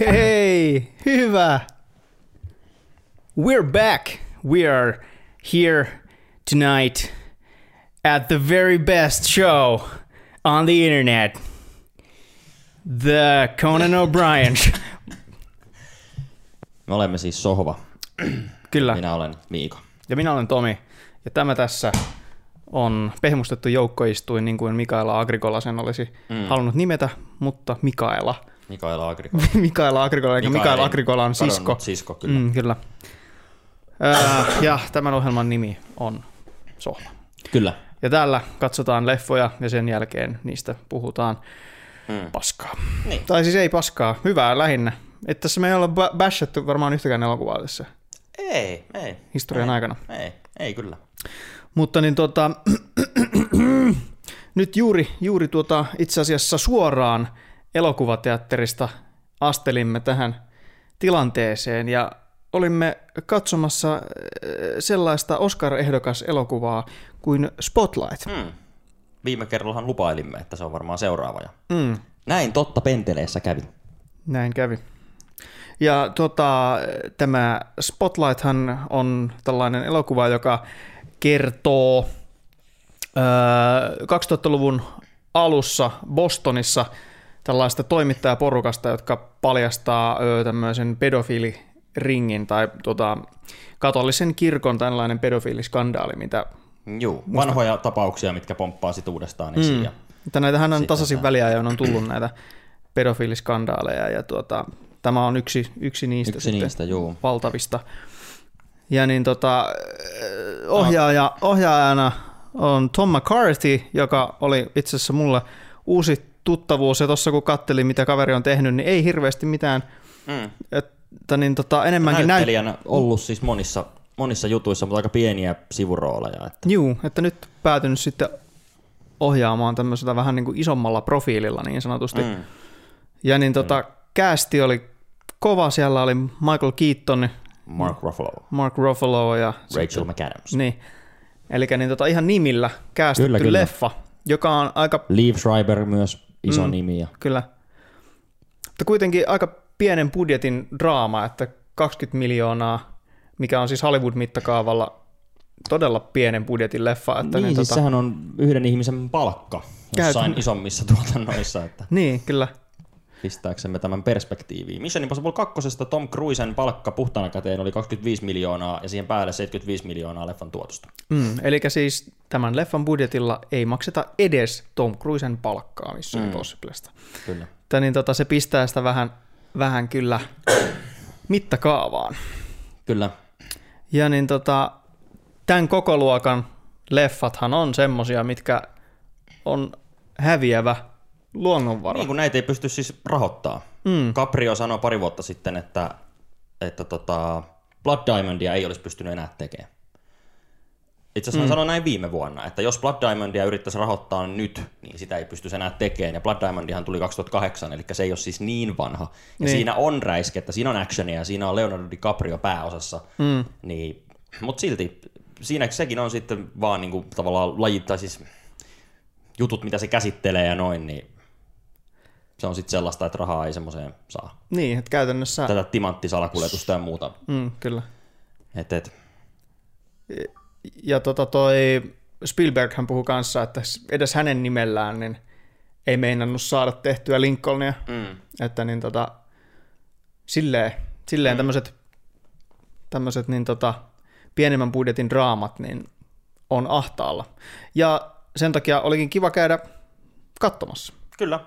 Hei, hyvä. We're back. We are here tonight at the very best show on the internet. The Conan O'Brien. Me olemme siis Sohva. Kyllä. Minä olen Miiko. Ja minä olen Tomi. Ja tämä tässä on pehmustettu joukkoistuin, niin kuin Mikaela Agrikola sen olisi mm. halunnut nimetä, mutta Mikaela. Mikaela Agrikola. Mikaela Agrikola, eikä Mikaela Agrikola on sisko. sisko, kyllä. Mm, kyllä. Ää, ja tämän ohjelman nimi on Sohva. Kyllä. Ja täällä katsotaan leffoja ja sen jälkeen niistä puhutaan Mm. paskaa. Niin. Tai siis ei paskaa, hyvää lähinnä. Että tässä me ei olla ba- bashattu varmaan yhtäkään elokuvaa tässä Ei, ei. historian ei, aikana. Ei, ei kyllä. Mutta niin tota, nyt juuri, juuri tuota, itse asiassa suoraan elokuvateatterista astelimme tähän tilanteeseen ja olimme katsomassa äh, sellaista Oscar-ehdokas elokuvaa kuin Spotlight. Mm. Viime kerrallahan lupailimme, että se on varmaan seuraava. Ja Mm, näin totta penteleessä kävi. näin kävi. Ja tota, tämä Spotlighthan on tällainen elokuva, joka kertoo öö, 2000-luvun alussa Bostonissa tällaista toimittajaporukasta, jotka paljastaa tämmöisen pedofiiliringin tai tota, katolisen kirkon tällainen pedofiiliskandaali, mitä Juu, vanhoja tapauksia, mitkä pomppaa sit uudestaan esiin. Ja Mutta näitähän on Sitten tasaisin väliajoin on tullut näitä pedofiiliskandaaleja ja tuota, tämä on yksi, yksi niistä Yksi sitten niistä, juu. valtavista. Ja niin tota, ohjaaja, ohjaajana on Tom McCarthy, joka oli itse asiassa mulle uusi tuttavuus, ja tuossa kun kattelin, mitä kaveri on tehnyt, niin ei hirveästi mitään, Mm. että niin tota, enemmänkin näyt... Näyttelijänä ollut siis monissa, monissa jutuissa, mutta aika pieniä sivurooleja. Että. Juu, että nyt päätynyt sitten ohjaamaan tämmöisellä vähän niin kuin isommalla profiililla niin sanotusti. Mm. Ja niin tota, käästi oli kova, siellä oli Michael Keaton, Mark Ruffalo, Mark Ruffalo ja... Rachel McAdams. Niin. Eli niin tota, ihan nimillä käästetty Kyllä, kyllä. leffa, joka on aika, Liv Schreiber myös iso Mm. nimi. Ja... kyllä, mutta kuitenkin aika pienen budjetin draama, että 20 miljoonaa, mikä on siis Hollywood-mittakaavalla todella pienen budjetin leffa. Että Niin, niin, siis tota, sehän on yhden ihmisen palkka jossain Käytän- isommissa tuotannoissa, että niin, kyllä. Pistääksemme tämän perspektiiviin. Mission Impossible 2. Tom Cruisen palkka puhtaana käteen oli 25 miljoonaa ja siihen päälle 75 miljoonaa leffan tuotosta. Mm, eli siis tämän leffan budjetilla ei makseta edes Tom Cruisen palkkaa Mission Mm. Impossiblesta. Kyllä. Että niin tota, se pistää sitä vähän, vähän kyllä mittakaavaan. Kyllä. Ja niin tota, tämän koko luokan leffathan on semmosia, mitkä on häviävä luonnonvara. Niin kuin näitä ei pysty siis rahoittaa. Mm. Caprio sanoi pari vuotta sitten, että, että tota Blood Diamondia ei olisi pystynyt enää tekemään. Itse asiassa mm. sanoi näin viime vuonna, että jos Blood Diamondia yrittäisi rahoittaa nyt, niin sitä ei pystyisi enää tekemään. Ja Blood Diamondihan tuli 2008, eli se ei ole siis niin vanha. Ja Niin. niin. siinä on räiskettä, siinä on actionia, siinä on Leonardo DiCaprio pääosassa. Mm. Niin, mutta silti siinä sekin on sitten vaan niinku tavallaan lajit, tai siis jutut, mitä se käsittelee ja noin, niin se on sitten sellaista, että rahaa ei semmoiseen saa. Niin, että käytännössä, Tätä timanttisalakuljetusta ja muuta. mm, kyllä. Et, et, Ja tota toi Spielberg hän puhui kanssa, että edes hänen nimellään niin ei meinannut saada tehtyä Lincolnia. mm, Että niin tota, silleen, silleen mm. tämmöiset, tämmöiset niin tota, pienemmän budjetin draamat niin on ahtaalla. Ja sen takia olikin kiva käydä katsomassa. kyllä.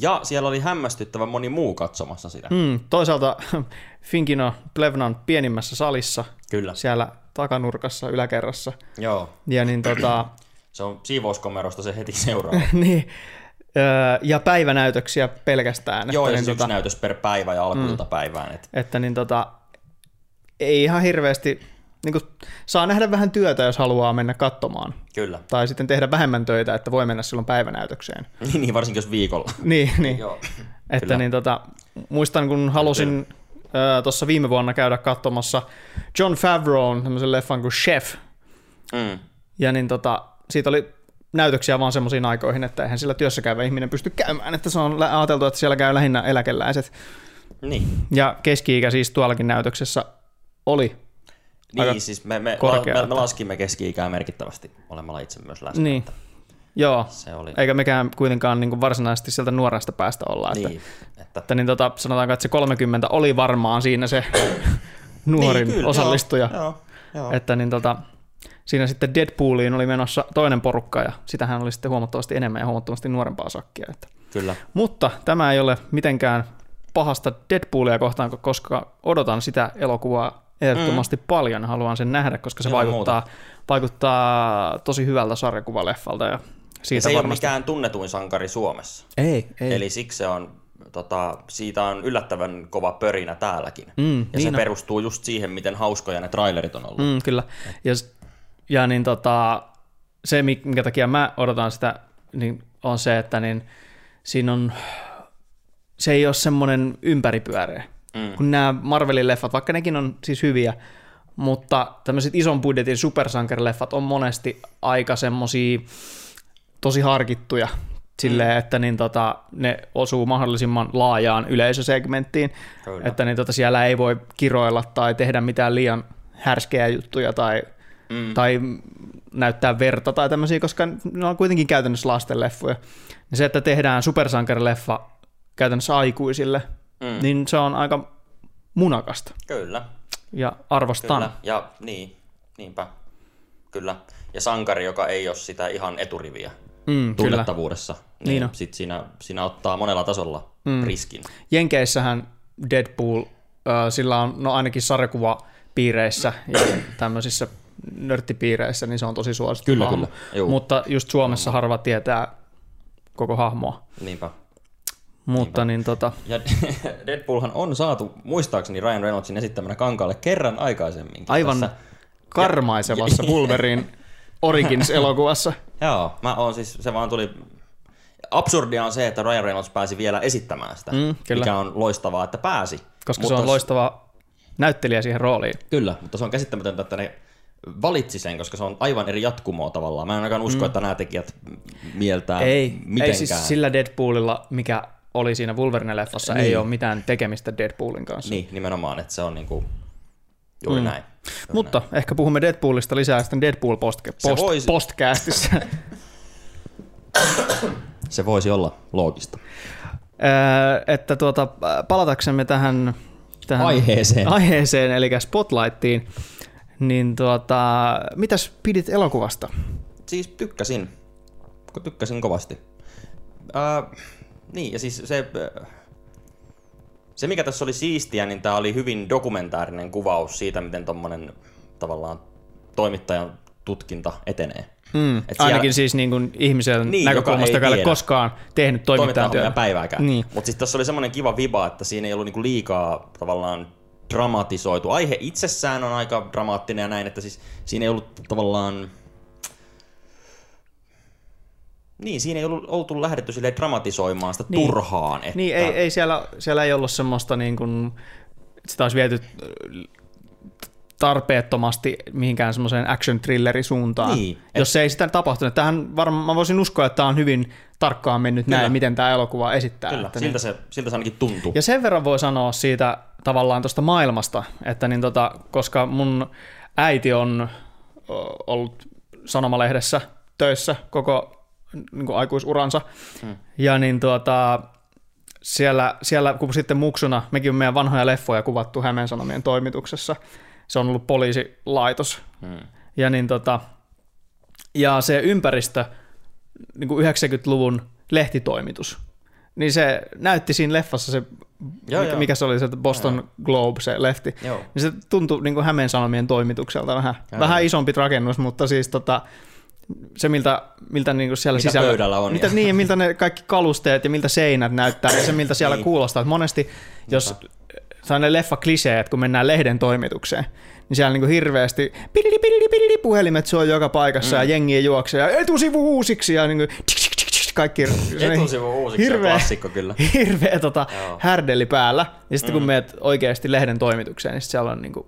Ja siellä oli hämmästyttävän moni muu katsomassa sitä. Mm, toisaalta Finkino Plevnan pienimmässä salissa, Kyllä. siellä takanurkassa yläkerrassa. Joo. Ja niin tota, Se on siivouskomerosta se heti seuraava. niin, öö, ja päivänäytöksiä pelkästään. Joo, että, ja niin, siis yksi tota, näytös per päivä ja alkuiltapäivään. Et, että niin tota, ei ihan hirveästi, niin kuin, saa nähdä vähän työtä, jos haluaa mennä katsomaan. kyllä. Tai sitten tehdä vähemmän töitä, että voi mennä silloin päivänäytökseen. Niin, niin, varsinkin jos viikolla. Niin, niin. Joo. että kyllä. niin tota, muistan kun halusin tuossa viime vuonna käydä katsomassa John Favreau'n tämmöisen leffan kuin Chef. Mm. Ja niin tota, siitä oli näytöksiä vaan semmoisiin aikoihin, että eihän sillä työssä käyvä ihminen pysty käymään, että se on ajateltu, että siellä käy lähinnä eläkeläiset. Niin. Ja keski-ikä siis tuollakin näytöksessä oli. Aika Niin, siis me, me, korkea, me, me että- laskimme keski-ikää merkittävästi olemalla itse myös läsnä. Niin. että Joo, Se oli, eikä mekään kuitenkaan niin kuin varsinaisesti sieltä nuoresta päästä olla. Että, niin, että, että niin tota, sanotaanko, että se 30 oli varmaan siinä se nuorin niin, kyllä, osallistuja. Joo, joo, joo. Että niin tota, siinä sitten Deadpooliin oli menossa toinen porukka ja sitähän oli sitten huomattavasti enemmän ja huomattavasti nuorempaa sakkia. Että. Kyllä. Mutta tämä ei ole mitenkään pahasta Deadpoolia kohtaan, koska odotan sitä elokuvaa ehdottomasti mm. paljon. Haluan sen nähdä, koska se Ilman vaikuttaa, vaikuttaa tosi hyvältä sarjakuvaleffalta. Ja Ja siitä se ei ole varmasti... mikään tunnetuin sankari Suomessa. Ei, ei. Eli siksi se on, tota, siitä on yllättävän kova pörinä täälläkin. Mm, ja niin se on. perustuu just siihen, miten hauskoja ne trailerit on ollut. Mm, kyllä. Ja, ja niin tota, se, mi- minkä takia mä odotan sitä, niin on se, että niin siinä on, se ei ole semmoinen ympäripyöreä. Mm. Kun nämä Marvelin leffat, vaikka nekin on siis hyviä, mutta tämmöiset ison budjetin supersankarileffat on monesti aika semmosia tosi harkittuja silleen, Mm. että niin tota, ne osuu mahdollisimman laajaan yleisösegmenttiin, Kyllä. että niin tota, siellä ei voi kiroilla tai tehdä mitään liian härskejä juttuja tai, mm. tai näyttää verta tai tämmöisiä, koska ne on kuitenkin käytännössä lastenleffoja. Ja se, että tehdään supersankarileffa käytännössä aikuisille, mm. niin se on aika munakasta Kyllä, ja arvostan. kyllä. Ja niin, niinpä. Kyllä. Ja sankari, joka ei ole sitä ihan eturiviä Mm, kyllä. tunnettavuudessa, niin, Niin on. sit siinä, siinä ottaa monella tasolla mm. riskin. Jenkeissähän Deadpool, äh, sillä on no ainakin sarjakuvapiireissä ja tämmöisissä nörttipiireissä, niin se on tosi suosittu Kyllä, hahmo. kyllä. Juu. Mutta just Suomessa harva tietää koko hahmoa. Niinpä. Mutta niin tota, Ja Deadpoolhan on saatu muistaakseni Ryan Reynoldsin esittämänä kankaalle kerran aikaisemminkin. aivan Tässä. karmaisevassa Wolverine Origins-elokuvassa. Joo, mä oon siis, se vaan tuli... Absurdia on se, että Ryan Reynolds pääsi vielä esittämään sitä, Mm, kyllä. mikä on loistavaa, että pääsi. Koska se on loistava näyttelijä siihen rooliin. Kyllä, mutta se on käsittämätöntä, että ne valitsi sen, koska se on aivan eri jatkumoa tavallaan. Mä en ainakaan usko, mm. että nämä tekijät mieltää Ei, mitenkään. ei siis sillä Deadpoolilla, mikä oli siinä Wolverine-leffassa, niin. ei ole mitään tekemistä Deadpoolin kanssa. Niin, nimenomaan, että se on niinku juuri mm. näin. Juuri Mutta näin. ehkä puhumme Deadpoolista lisää sitten Deadpool post, post, voisi- postcastissa. Se voisi olla loogista. Öö, että tuota, palataksemme tähän, tähän Aiheeseen. aiheeseen, eli Spotlightiin, niin tuota, mitäs pidit elokuvasta? Siis tykkäsin. Tykkäsin kovasti. Ää, niin, ja siis se, äh, se mikä tässä oli siistiä, niin tämä oli hyvin dokumentaarinen kuvaus siitä, miten tuommoinen tavallaan toimittajan tutkinta etenee. Mm, Et ainakin siellä- siis niin kuin ihmisen Niin, joka näkökulmasta, ei joka ei koskaan tehnyt toimittajan työtä. päivääkään. Niin. Mutta siis tässä oli semmoinen kiva viba, että siinä ei ollut niinku liikaa tavallaan dramatisoitu. Aihe itsessään on aika dramaattinen ja näin, että siis siinä ei ollut tavallaan... Niin, siinä ei ollut oltu lähdetty silleen dramatisoimaan sitä Niin. turhaan. Että... Niin, ei, ei siellä, siellä ei ollut semmoista niin kuin, sitä olisi viety tarpeettomasti mihinkään semmoiseen action thrillerin suuntaan. Niin, Jos se ei sitä tapahtunut. Tähän varmaan, mä voisin uskoa, että tämä on hyvin tarkkaan mennyt Kyllä. näin, miten tämä elokuva esittää. Kyllä, että siltä niin. se, siltä se ainakin tuntuu. Ja sen verran voi sanoa siitä tavallaan tuosta maailmasta, että niin tota, koska mun äiti on ollut sanomalehdessä töissä koko niin kuin aikuisuransa, hmm. ja niin tuota, siellä, siellä, kun sitten muksuna, mekin on meidän vanhoja leffoja kuvattu Hämeen Sanomien toimituksessa, se on ollut poliisilaitos, Hmm. ja niin tota, ja se ympäristö, niin kuin 90-luvun lehtitoimitus, niin se näytti siinä leffassa se, Joo, mikä, joo. mikä se oli se Boston Globe, se lehti, Joo. niin se tuntui niin kuin Hämeen Sanomien toimitukselta vähän, Joo, vähän joo. isompi rakennus, mutta siis tota, se, miltä, miltä niin kuin siellä Mitä sisällä... pöydällä on Mitä, ja- niin, miltä ne kaikki kalusteet ja miltä seinät näyttää ja se, miltä siellä Niin. kuulostaa. Että monesti, jos sellainen leffa kliseet, kun mennään lehden toimitukseen, niin siellä niin hirveästi pididi, pididi, pididi, puhelimet soi joka paikassa mm. ja jengi juoksee ja etusivu uusiksi ja niin kuin, kaikki Etusivu uusiksi on klassikko kyllä. hirveä tota, Joo. härdelli päällä. Ja sitten kun meet oikeasti lehden toimitukseen, niin siellä on niin kuin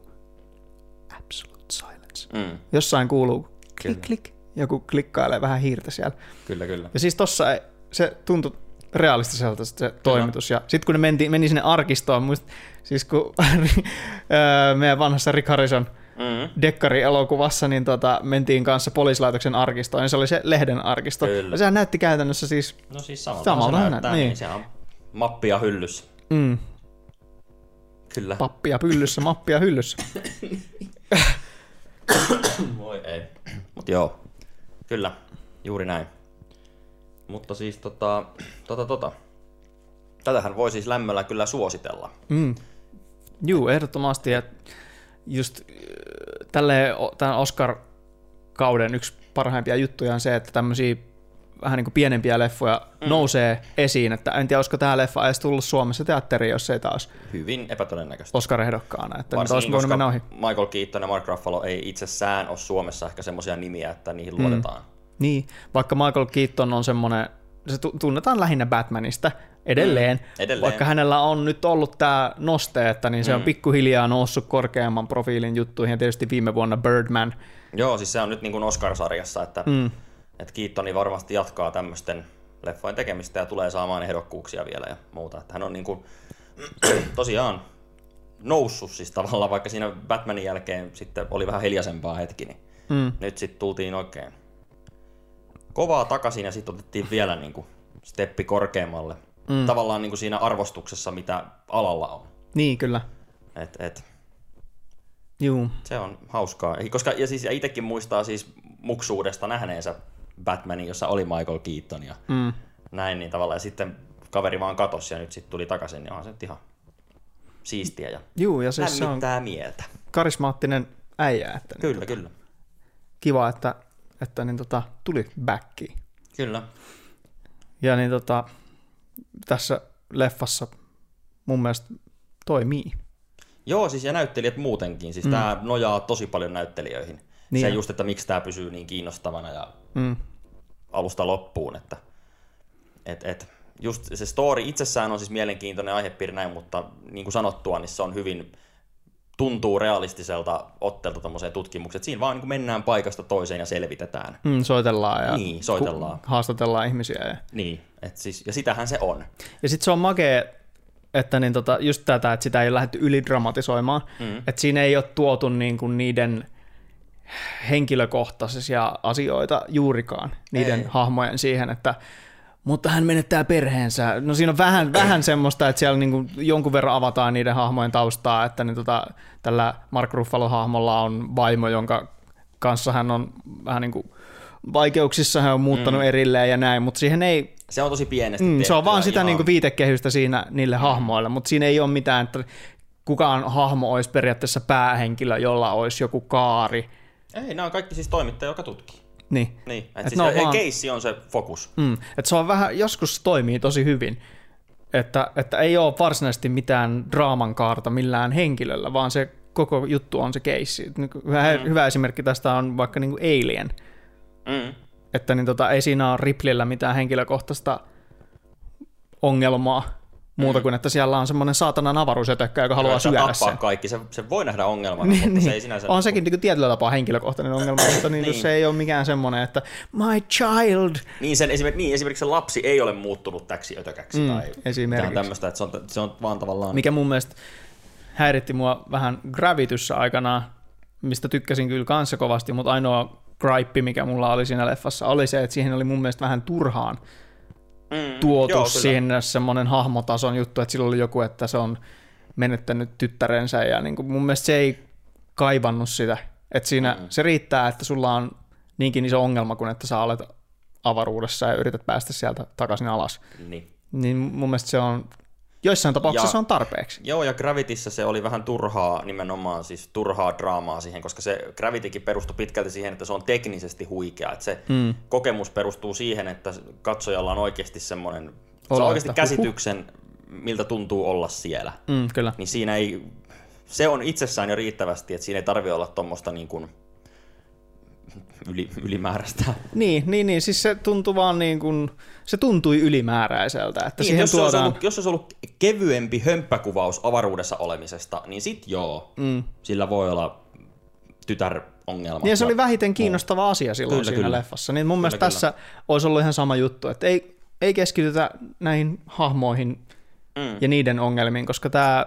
absolute silence. Mm, Jossain kuuluu klik Kyllä. klik, joku klikkailee vähän hiirtä siellä. kyllä, kyllä. Ja siis tossa ei- se tuntui realistiselta se toimitus. Ja sitten kun ne meni, meni sinne arkistoon, muist, siis kun öö, meidän vanhassa Rick Harrison Mm. dekkari-elokuvassa, niin tota, mentiin kanssa poliisilaitoksen arkistoon, ja se oli se lehden arkisto. Kyllä. Ja sehän näytti käytännössä siis, No siis samalta, Samalta se nä- näyttää, niin. niin. niin. siellä on mappia hyllyssä. mm, Kyllä. pappia pyllyssä, mappia hyllyssä. Voi ei. Mut joo, kyllä, juuri näin. Mutta siis tota, tota, tota. Tätähän voi siis lämmöllä kyllä suositella. Mm. Juu, ehdottomasti. Ja just äh, tälleen o- tämän Oscar-kauden yksi parhaimpia juttuja on se, että tämmöisiä vähän niin kuin pienempiä leffoja mm. nousee esiin, että en tiedä, olisiko tämä leffa edes tullut Suomessa teatteriin, jos ei taas Hyvin epätodennäköistä. Oscar-ehdokkaana, että olisi Varsinkin, voinut mennä ohi. Michael Keaton ja Mark Ruffalo ei itsessään ole Suomessa ehkä semmoisia nimiä, että niihin luotetaan. Niin, vaikka Michael Keaton on semmoinen, se tu- tunnetaan lähinnä Batmanista edelleen, Mm, edelleen. vaikka hänellä on nyt ollut tämä noste, että niin se on pikkuhiljaa noussut korkeamman profiilin juttuihin, ja tietysti viime vuonna Birdman, Joo, siis se on nyt niin kuin Oscar-sarjassa, että, mm. Että Keatoni varmasti jatkaa tämmöisten leffojen tekemistä ja tulee saamaan ehdokkuuksia vielä ja muuta. Että hän on niin kuin, tosiaan noussut siis tavallaan, vaikka siinä Batmanin jälkeen sitten oli vähän hiljaisempaa hetki, niin Mm. nyt sitten tultiin oikein kovaa takaisin ja sitten otettiin vielä niin kuin steppi korkeammalle. Mm. Tavallaan niin kuin siinä arvostuksessa, mitä alalla on. niin kyllä, Et, et, juu, se on hauskaa. Koska, ja siis ja itsekin muistaa siis muksuudesta nähneensä Batmanin, jossa oli Michael Keaton ja mm. näin, niin tavallaan ja sitten kaveri vaan katosi ja nyt sitten tuli takaisin, niin onhan se nyt ihan siistiä ja juu, ja siis se on lämmittää mieltä. karismaattinen äijä, että niin Kyllä, kyllä. kiva, että, että niin tota, tuli backiin. Kyllä. Ja niin tota, tässä leffassa mun mielestä toimii. Joo, siis ja näyttelijät muutenkin. Siis mm. tämä nojaa tosi paljon näyttelijöihin. Niin se on. just, että miksi tämä pysyy niin kiinnostavana ja Mm. alusta loppuun, että et, et, just se story itsessään on siis mielenkiintoinen aihepiiri näin, mutta niin kuin sanottua, niin se on hyvin, tuntuu realistiselta otteelta tommoseen tutkimukseen. Siinä vaan niin kuin mennään paikasta toiseen ja selvitetään. Mm, soitellaan ja Niin, soitellaan. ku- haastatellaan ihmisiä. Ja, Niin, et siis, ja sitähän se on. ja sitten se on makea, että niin tota, just tätä, että sitä ei ole lähdetty ylidramatisoimaan. Mm. Että siinä ei ole tuotu niin kuin niiden henkilökohtaisia asioita juurikaan, niiden Ei. hahmojen siihen, että mutta hän menettää perheensä. No siinä on vähän, vähän semmoista, että siellä niinku jonkun verran avataan niiden hahmojen taustaa, että niin tota, tällä Mark Ruffalo-hahmolla on vaimo, jonka kanssa hän on vähän niin kuin vaikeuksissa, hän on muuttanut mm. erilleen ja näin, mutta siihen ei, Se on tosi pienesti mm, se on vaan sitä ihan- niin kuin viitekehystä siinä niille hahmoille, mutta siinä ei ole mitään, että kukaan hahmo olisi periaatteessa päähenkilö, jolla olisi joku kaari. Ei, nämä on kaikki siis toimittaja, joka tutkii. Niin. Niin, et Et siis ja, vaan- keissi on se fokus. Mm. Et se on vähän, joskus toimii tosi hyvin, että, että ei ole varsinaisesti mitään draaman kaarta millään henkilöllä, vaan se koko juttu on se keissi. Niin kuin Hyvä, mm. hyvä esimerkki tästä on vaikka niin kuin Alien, Mm. että niin tota, ei siinä ole Ripleyllä mitään henkilökohtaista ongelmaa, muuta kuin että siellä on semmoinen saatanan avaruusjötökkä, joka haluaa syödä tappaa sen. kaikki, se, se voi nähdä ongelmana, Niin, mutta niin. se ei sinänsä... On sekin niin tietyllä tapaa henkilökohtainen ongelma, mutta niin, niin. Niin. se ei ole mikään semmoinen, että my child. Niin, sen, esimerkiksi, niin, esimerkiksi se lapsi ei ole muuttunut täksi ötökäksi. Mm, tai esimerkiksi. tämmöistä, että se on, se on vaan tavallaan... Mikä mun mielestä häiritti mua vähän Gravityssä aikanaan, mistä tykkäsin kyllä kanssa kovasti, mutta ainoa gripe, mikä mulla oli siinä leffassa, oli se, että siihen oli mun mielestä vähän turhaan mm, tuotu joo, sinne semmoinen hahmotason juttu, että sillä oli joku, että se on menettänyt tyttärensä ja niin kuin mun mielestä se ei kaivannut sitä. Että siinä mm. se riittää, että sulla on niinkin iso ongelma kuin että sä olet avaruudessa ja yrität päästä sieltä takaisin alas. Niin. Niin mun mielestä se on, joissain tapauksissa Ja- se on tarpeeksi. Joo, ja Gravityssä se oli vähän turhaa nimenomaan, siis turhaa draamaa siihen, koska se Gravitykin perustui pitkälti siihen, että se on teknisesti huikea. Että se mm. kokemus perustuu siihen, että katsojalla on oikeasti semmoinen, saa oikeasti käsityksen, miltä tuntuu olla siellä. Mm, kyllä. Niin siinä ei, se on itsessään jo riittävästi, että siinä ei tarvi olla tuommoista niin kuin yli, ylimääräistä. Niin, niin, niin, siis se tuntui vaan niin kuin, se tuntui ylimääräiseltä, että Niin, siihen jos, se olisi tuodaan, ollut, jos se olisi ollut kevyempi hömppäkuvaus avaruudessa olemisesta, niin sit joo, mm. sillä voi olla tytärongelma. niin ja se oli vähiten kiinnostava asia silloin Kyllä, siinä kyllä. leffassa, niin mun mielestä kyllä. tässä olisi ollut ihan sama juttu, että ei, ei keskitytä näihin hahmoihin Mm. ja niiden ongelmiin, koska tämä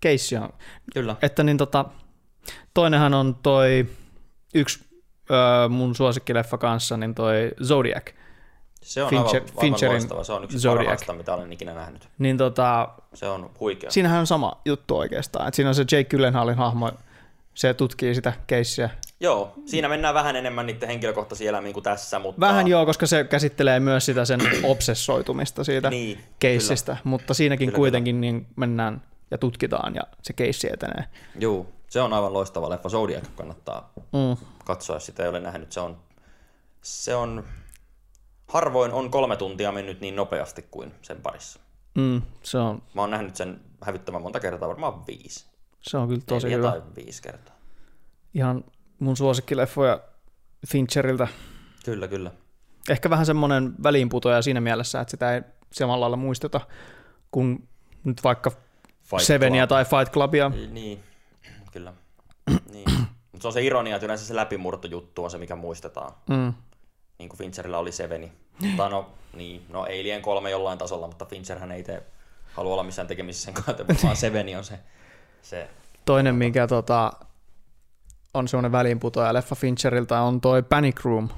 keissi on, Kyllä. että niin tota, toinenhan on toi yksi öö, mun suosikkileffa kanssa, niin toi Zodiac. Se on Fincher- aivan, aivan Fincherin loistava. Se on yksi Zodiac. parhaista, mitä olen ikinä nähnyt. Niin tota, Se on huikea. siinähän on sama juttu oikeastaan. Et siinä on se Jake Gyllenhaalin hahmo, se tutkii sitä keissiä. Joo, siinä mennään vähän enemmän niiden henkilökohtaisia elämiin kuin tässä, mutta... Vähän joo, koska se käsittelee myös sitä sen obsessoitumista siitä Niin, keissistä, mutta siinäkin Kyllä, kuitenkin niin mennään ja tutkitaan ja se keissi etenee. Joo, se on aivan loistava leffa. Zodiac kannattaa Mm. katsoa, jos sitä ei ole nähnyt. Se on, se on, harvoin on kolme tuntia mennyt niin nopeasti kuin sen parissa. Mm, se, on, Mä oon nähnyt sen hävyttömän monta kertaa, varmaan viisi. se on kyllä tosi Neljä hyvä. tai viisi kertaa. Ihan mun suosikkileffoja Fincheriltä. Kyllä, kyllä. Ehkä vähän semmoinen väliinputoja siinä mielessä, että sitä ei samalla lailla muisteta kuin nyt vaikka Fight Sevenia Club. tai Fight Clubia. Niin, kyllä. niin. Mutta se on se ironia, että yleensä se läpimurto juttu on se, mikä muistetaan. Mm. Niin kuin Fincherillä oli Seveni. Mutta no, niin, no Alien 3 jollain tasolla, mutta Fincherhän ei tee, halua olla missään tekemisissä sen kanssa, vaan Seveni on se, se Toinen, mikä tota, on semmoinen väliinputoja leffa Fincheriltä, on toi Panic Room,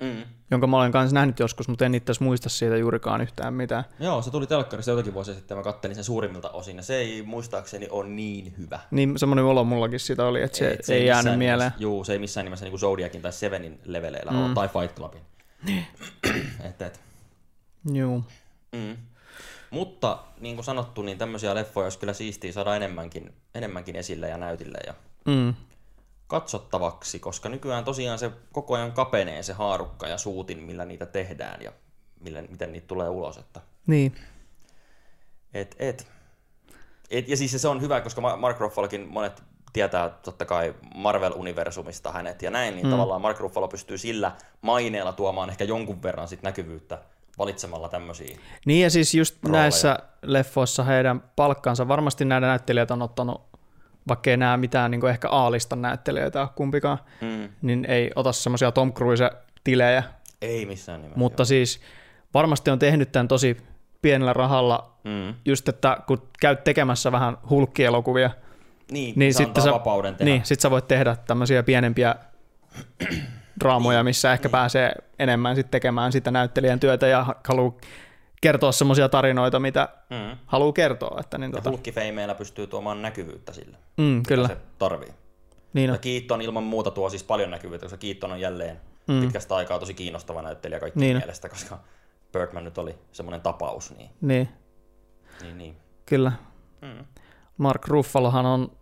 mm. Jonka mä olen kanssa nähnyt joskus, mutta en itse muista siitä juurikaan yhtään mitään. Joo, se tuli telkkarissa jotakin vuosia sitten, mä kattelin sen suurimmilta osin, ja se ei muistaakseni ole niin hyvä. Niin semmoinen olo mullakin siitä oli, että se, ei, ei jäänyt mieleen. Nimessä, juu, se ei missään nimessä niin kuin Zodiacin tai Sevenin leveleillä mm. ole, tai Fight Clubin. et, et. Joo. Mm. Mutta niin kuin sanottu, niin tämmöisiä leffoja olisi kyllä siistiä saada enemmänkin, enemmänkin esille ja näytille ja Mm. Katsottavaksi, koska nykyään tosiaan se koko ajan kapenee se haarukka ja suutin, millä niitä tehdään ja millä, miten niitä tulee ulos. Että Niin. et, et. Et, ja siis se on hyvä, koska Ma- Mark Ruffalokin monet tietää totta kai Marvel-universumista hänet ja näin, niin mm. tavallaan Mark Ruffalo pystyy sillä maineella tuomaan ehkä jonkun verran sit näkyvyyttä valitsemalla tämmöisiä. Niin ja siis just Rooleja. näissä leffoissa heidän palkkansa, varmasti näiden näyttelijät on ottanut, vaikka ei nämä mitään niin ehkä A-listan näyttelijöitä ole kumpikaan, Mm. niin ei ota semmoisia Tom Cruise-tilejä, Ei missään nimessä. mutta siis varmasti on tehnyt tämän tosi pienellä rahalla, Mm. just että kun käyt tekemässä vähän hulkkielokuvia, Niin, niin sitten sä, vapauden tehdä. niin, sit sä voit tehdä tämmöisiä pienempiä draamoja, missä ehkä pääsee enemmän sit tekemään sitä näyttelijän työtä ja haluaa kertoa semmoisia tarinoita, mitä Mm. haluaa kertoa. Että niin Ja tota, hulkkifeimeillä pystyy tuomaan näkyvyyttä sille, mm, kyllä, se tarvii. niin Ja on. Keaton ilman muuta tuo siis paljon näkyvyyttä, koska Keaton on jälleen mm. pitkästä aikaa tosi kiinnostava näyttelijä kaikkien niin. mielestä, koska Birdman nyt oli semmoinen tapaus. Niin, Niin, niin, niin. kyllä. Mm. Mark Ruffalohan on,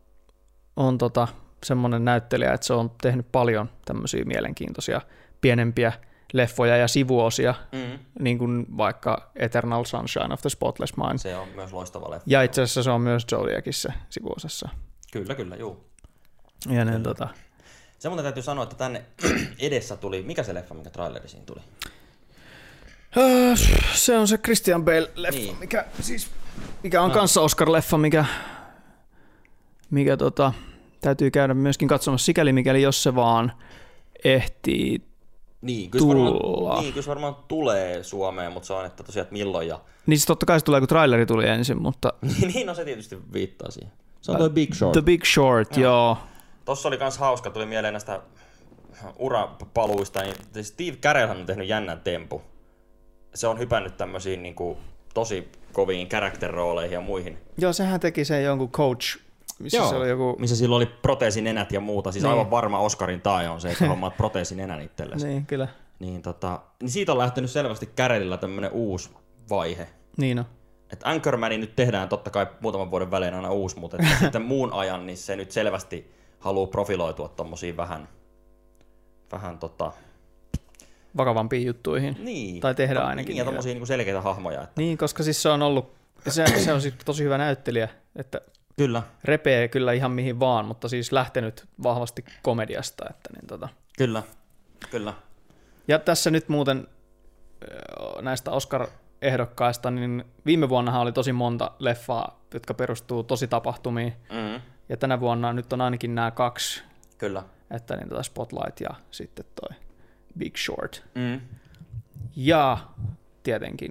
on tota, semmoinen näyttelijä, että se on tehnyt paljon tämmöisiä mielenkiintoisia pienempiä leffoja ja sivuosia, Mm. niin kuin vaikka Eternal Sunshine of the Spotless Mind. Se on myös loistava leffa. Ja itse asiassa se on myös Zodiacissa sivuosassa. Kyllä, kyllä, juu. Ja niin, tota, Se muuten täytyy sanoa, että tänne edessä tuli, mikä se leffa, minkä traileri siinä tuli? Öö, se on se Christian Bale-leffa, Niin. mikä, siis, mikä on kanssa Oscar-leffa, mikä, mikä tota, täytyy käydä myöskin katsomassa sikäli, mikäli jos se vaan ehtii. Niin, kyllä se varmaan, niin, kyllä varmaan tulee Suomeen, mutta se on, että tosiaan, että milloin ja... Niin siis totta kai se tulee, kun traileri tuli ensin, mutta niin, no se tietysti viittaa siihen. Se on toi Big Short. The Big Short, joo. Tossa oli kans hauska, tuli mieleen näistä urapaluista, niin siis Steve Carellhan on tehnyt jännän tempu. Se on hypännyt tämmöisiin niin kuin, tosi koviin character-rooleihin ja muihin. Joo, sehän teki sen jonkun coach, missä se oli joku... Missä sillä oli proteesinenät ja muuta. Siis Niin. aivan varma Oscarin tae on se, että hommaat proteesinenän itsellesi. Niin, kyllä. Niin, tota, niin siitä on lähtenyt selvästi Carellilla tämmönen uusi vaihe. Niin on. Et Anchormani nyt tehdään totta kai muutaman vuoden välein aina uusi, mutta että sitten muun ajan niin se nyt selvästi haluaa profiloitua tommosiin vähän, vähän tota, Vakavampiin juttuihin. niin. Tai tehdään to- ainakin Niin, ja tommosia niinku selkeitä hahmoja. Että, Niin, koska siis se on ollut, se, se on siis tosi hyvä näyttelijä, että kyllä, repee kyllä ihan mihin vaan, mutta siis lähtenyt vahvasti komediasta. Että niin tota. kyllä, kyllä. Ja tässä nyt muuten ö, näistä Oscar-ehdokkaista, niin viime vuonnahan oli tosi monta leffaa, jotka perustuu tosi tapahtumiin. Mm, Ja tänä vuonna nyt on ainakin nämä kaksi, kyllä. että niin tota Spotlight ja sitten toi Big Short. Mm. Ja tietenkin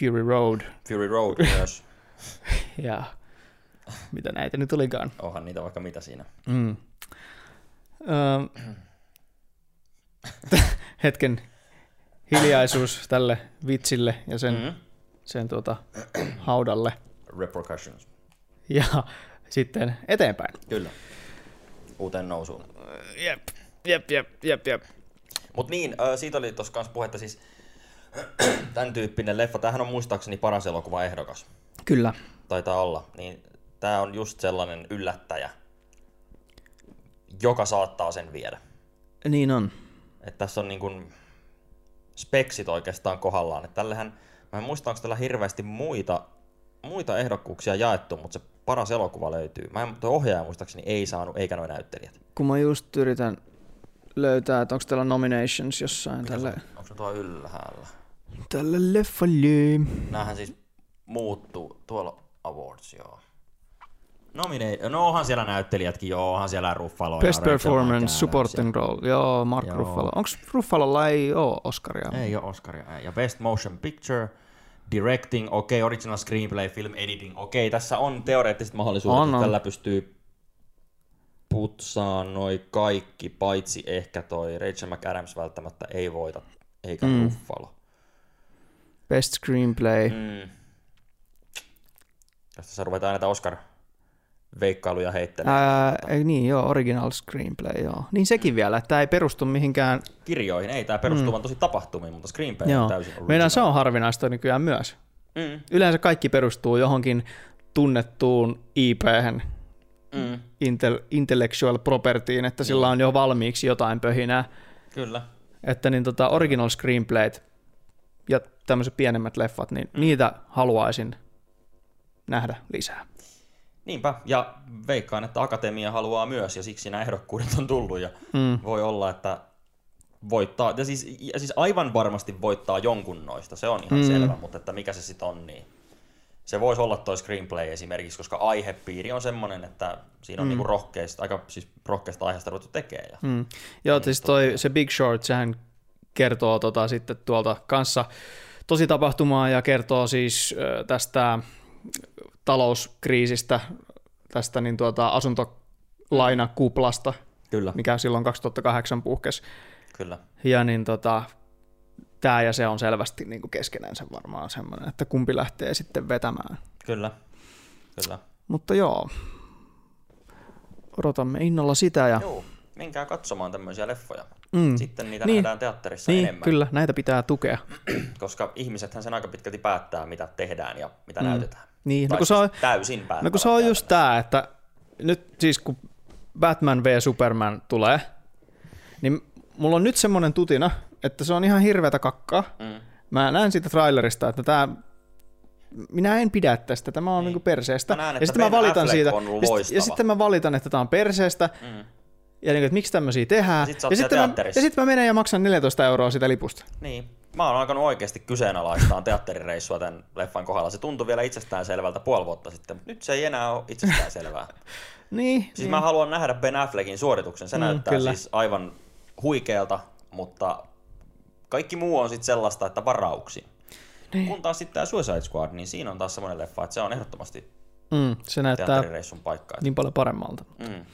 Fury Road Fury Road myös. ja mitä näitä nyt olikaan. Onhan niitä vaikka mitä siinä. Mm. Ö, hetken hiljaisuus tälle vitsille ja sen, Mm. sen tuota, haudalle. Repercussions. Ja sitten eteenpäin. Kyllä. Uuteen nousuun. Jep, jep, jep, jep, jep. Mut niin, siitä oli tuossa kanssa puhetta siis tämän tyyppinen leffa. Tämähän on muistaakseni paras elokuva ehdokas. Kyllä. Taitaa olla. Niin tää on just sellainen yllättäjä, joka saattaa sen viedä. Niin on. Että tässä on niin kuin speksit oikeastaan kohdallaan. Että tällähän, mä en muista, onko tällä hirveästi muita, muita ehdokkuuksia jaettu, mutta se paras elokuva löytyy. Mä en, ohjaaja muistaakseni ei saanut, eikä nuo näyttelijät. Kun mä just yritän löytää, että onko täällä nominations jossain tälle, Onko se tuo ylhäällä? tälle leffalle. Näähän siis muuttuu. Tuolla awards, joo. Nomine- no onhan siellä näyttelijätkin, joo, onhan siellä Ruffalo. Best ja performance, supporting role. Joo, Mark Joo. Ruffalo. Onko Ruffalolla ei ole Oscaria? Ei ole Oscaria. ei. Ja Best Motion Picture, Directing, okei, okay, Original Screenplay, Film Editing, okei, okay, tässä on teoreettiset mahdollisuudet, On, että on. tällä pystyy putsaan noi kaikki, paitsi ehkä toi Rachel McAdams välttämättä ei voita, eikä Mm. Ruffalo. Best screenplay. Mm. Tässä ruvetaan näitä Oscar-veikkailuja heittelemään. Ää, ei niin, joo, original screenplay, joo. Niin sekin vielä, että tämä ei perustu mihinkään, Kirjoihin ei, tämä perustuu mm. vaan tosi tapahtumiin, mutta screenplay joo. on täysin original. Meidän se on harvinaista nykyään myös. Mm. Yleensä kaikki perustuu johonkin tunnettuun ip Mm. intel, intellectual propertyin, että sillä on jo valmiiksi jotain pöhinää. Kyllä. Että niin tota original screenplayt ja tämmöiset pienemmät leffat, niin mm. niitä haluaisin nähdä lisää. Niinpä, ja veikkaan, että Akatemia haluaa myös, ja siksi nämä ehdokkuudet on tullut, ja Mm. voi olla, että voittaa, ja siis, ja siis aivan varmasti voittaa jonkun noista, se on ihan Mm. selvä, mutta että mikä se sitten on, niin se voisi olla toi screenplay esimerkiksi, koska aihepiiri on semmoinen, että siinä on mm. niinku rohkeista, aika siis rohkeista aiheesta ruvettu tekemään. Ja, Mm. Joo, siis toi, se Big Short, sehän kertoo tota, sitten tuolta kanssa tosi tapahtumaa ja kertoo siis ö, tästä talouskriisistä, tästä niin tuota, asuntolainakuplasta, Kyllä, mikä silloin 2008 puhkesi. kyllä. Ja niin tota, tämä ja se on selvästi niin keskenänsä varmaan semmoinen, että kumpi lähtee sitten vetämään. Kyllä, kyllä. Mutta joo, odotamme innolla sitä ja Joo, menkää katsomaan tämmöisiä leffoja. Mm. Sitten niitä Niin. nähdään teatterissa niin, enemmän. kyllä, näitä pitää tukea. koska ihmisethän sen aika pitkälti päättää, mitä tehdään ja mitä mm. näytetään. Niin, no kun, se on, siis täysin no kun se on just tämä, että nyt siis kun Batman v Superman tulee, niin mulla on nyt semmoinen tutina, että se on ihan hirveätä kakkaa. Mm. Mä näen siitä trailerista, että tämä minä en pidä tästä, tämä on niin. niinku perseestä. Mä näen, ja sitten mä valitan Affleck siitä, ja, sit, ja sitten mä valitan, että tämä on perseestä, Mm. Ja niin, että miksi tämmöisiä tehdään. Sit ja, sitten mä, teatterissa. ja sitten mä menen ja maksan 14 euroa sitä lipusta. Niin. Mä oon alkanut oikeasti kyseenalaistaa teatterireissua tämän leffan kohdalla. Se tuntui vielä itsestään selvältä puoli vuotta sitten, mutta nyt se ei enää ole itsestään selvää. Niin, Siis niin. mä haluan nähdä Ben Affleckin suorituksen. Se Mm, näyttää kyllä. siis aivan huikealta, mutta kaikki muu on sitten sellaista, että varauksia. Niin. Kun taas sitten tämä Suicide Squad, niin siinä on taas semmoinen leffa, että se on ehdottomasti Mm, se näyttää teatterireissun paikka. niin paljon paremmalta. Mm.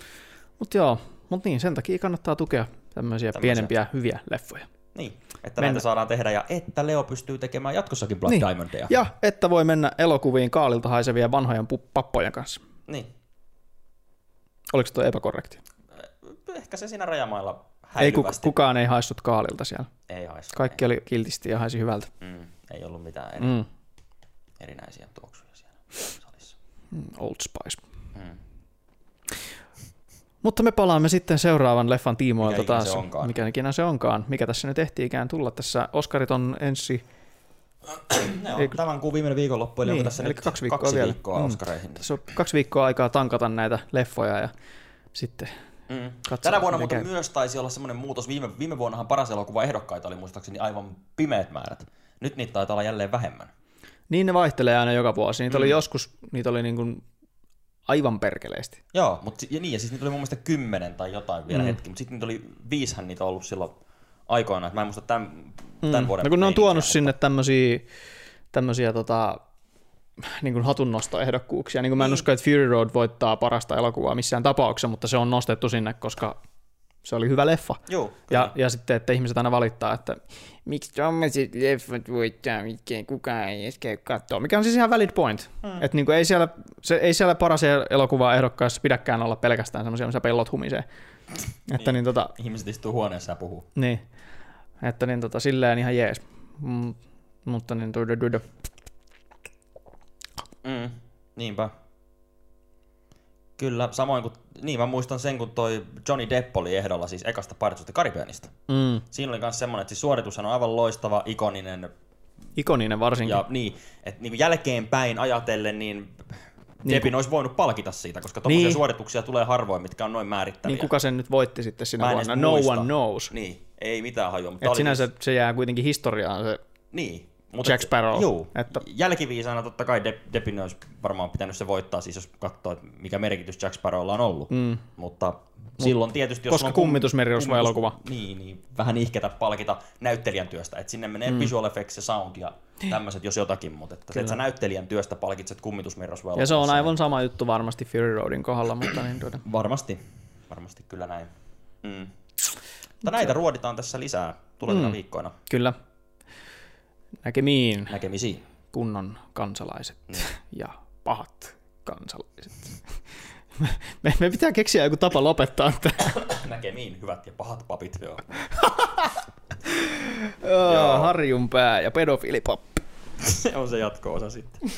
Mutta joo, mutta niin, sen takia kannattaa tukea tämmöisiä Tämmöisiä. pienempiä hyviä leffoja. Niin, että Mennään. näitä saadaan tehdä ja että Leo pystyy tekemään jatkossakin Blood Niin. Diamondeja. Ja että voi mennä elokuviin kaalilta haisevien vanhojen pu- pappojen kanssa. Niin. Oliko tuo epäkorrekti? Ehkä se siinä rajamailla Ei, häilyvästi. kukaan ei haissut kaalilta siellä. ei haistu. Kaikki oli kiltisti ja haisi hyvältä. Ei. Mm, ei ollut mitään eri, Mm. erinäisiä tuoksuja siellä salissa. Mm, Old Spice. Mm. Mutta me palaamme sitten seuraavan leffan tiimoilta Mikä ikinä taas. se onkaan. Mikä ikinä se onkaan. Mikä tässä nyt ehtiikään tulla tässä. Oscarit on ensi, Ne on Ei, tämän kuun viimeinen viikonloppu, eli Niin, tässä eli kaksi viikkoa kaksi vielä. viikkoa Mm. Oscareihin. tässä on kaksi viikkoa aikaa tankata näitä leffoja ja sitten Mm. katsoa, Tänä vuonna mutta käy. myös taisi olla semmoinen muutos. Viime, viime vuonnahan paras elokuva ehdokkaita oli muistaakseni aivan pimeät määrät. Nyt niitä taitaa olla jälleen vähemmän. Niin ne vaihtelee aina joka vuosi. Niitä mm. oli joskus, niitä oli niin kuin aivan perkeleesti. Joo, mutta ja niin, ja siis niitä oli mun mielestä kymmenen tai jotain vielä Mm. mm. hetki, mutta sitten niitä oli, viishän niitä ollut silloin aikoina. Et mä en muista tämän, tämän vuoden No kun ne on tuonut mutta- sinne tämmöisiä, tämmöisiä tota, niin kuin hatunnostoehdokkuuksia. Niin kuin mä en usko, että Fury Road voittaa parasta elokuvaa missään tapauksessa, mutta se on nostettu sinne, koska se oli hyvä leffa. Joo, kyllä. Ja, ja sitten, että ihmiset aina valittaa, että miksi tommoset leffat voittaa, mikä kukaan ei edes käy katsoa. Mikä on siis ihan valid point. Mm. Että niinku ei, siellä, se, ei siellä paras elokuva ehdokkaassa pidäkään olla pelkästään semmoisia, missä pellot humisee. Että niin, tota, Ihmiset istuu huoneessa ja puhuu. niin. Että niin tota, silleen ihan jees. Mm, mutta niin. Mm, niinpä. Kyllä, samoin kuin, niin mä muistan sen, kun toi Johnny Depp oli ehdolla siis ekasta Pirates Karibianista. Mm. Siinä oli myös semmoinen, että siis suoritushan on aivan loistava, ikoninen, Ikoninen varsinkin. ja niin, että niin jälkeenpäin ajatellen, niin Deppin olisi voinut palkita siitä, koska tommosia Niin. suorituksia tulee harvoin, mitkä on noin määrittäviä. niin kuka sen nyt voitti sitten sinä vuonna? No muista. one knows. Niin, ei mitään hajua. Mutta Et sinänsä se jää kuitenkin historiaan se Niin. Jack Sparrow. Juu. Että- Jälkiviisaana totta kai Depp, Deppin olisi varmaan pitänyt se voittaa, siis jos katsoo, että mikä merkitys Jack Sparrowlla on ollut. Mm. Mutta silloin tietysti, jos koska on kum- kummitusmerirosvo elokuva. Niin, niin, vähän ihketä palkita näyttelijän työstä. Että sinne menee mm. visual effects ja sound ja tämmöiset, jos jotakin, mutta että, se, että sä näyttelijän työstä palkitset kummitusmerirosvo Ja se on aivan sama juttu varmasti Fury Roadin kohdalla, mutta niin tuota. Varmasti, varmasti kyllä näin. Mm. Mutta näitä ruoditaan tässä lisää tulevina mm. viikkoina Kyllä. Näkemiin näkemisiin. kunnon kansalaiset Mm. ja pahat kansalaiset. me, me pitää keksiä joku tapa lopettaa tämä. Näkemiin, hyvät ja pahat papit. Joo. Joo. Harjun pää ja pedofiilipappi. Se on se jatko-osa sitten.